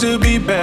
to be better.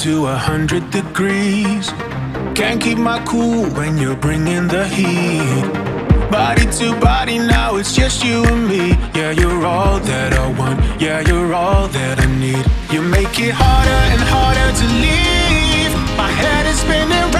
to a hundred degrees. Can't keep my cool when you're bringing the heat. Body to body, now it's just you and me. Yeah, you're all that I want. Yeah, you're all that I need. You make it harder and harder to leave. My head is spinning round.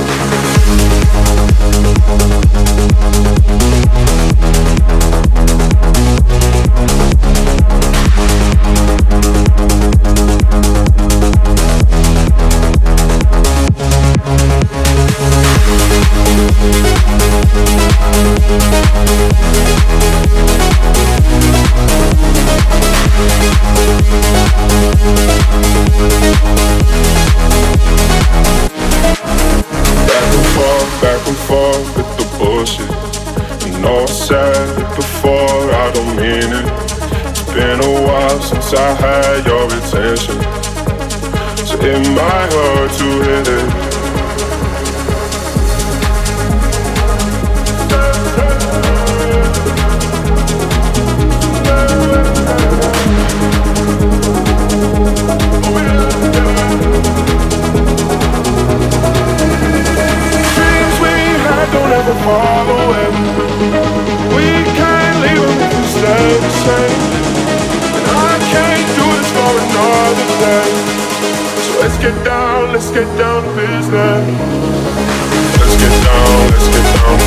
Since I had your attention. So it might hurt to it. Dreams we had don't ever fall away. We can't leave them we stay the same. Another day. So let's get down, let's get down to business. Let's get down, let's get down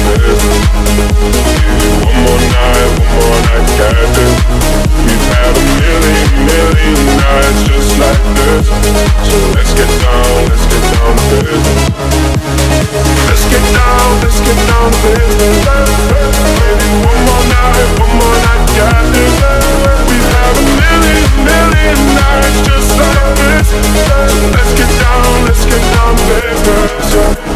to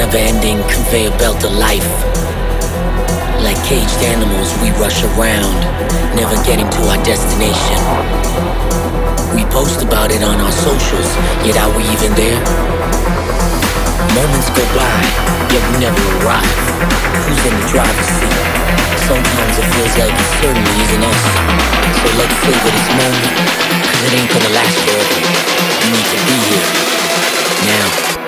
never ending conveyor belt of life. Like caged animals, we rush around, never getting to our destination. We post about it on our socials, yet are we even there? Moments go by, yet we never arrive. Who's in the driver's seat? Sometimes it feels like it certainly isn't us. So let's savor this moment, cause it ain't gonna last forever. We need to be here, now.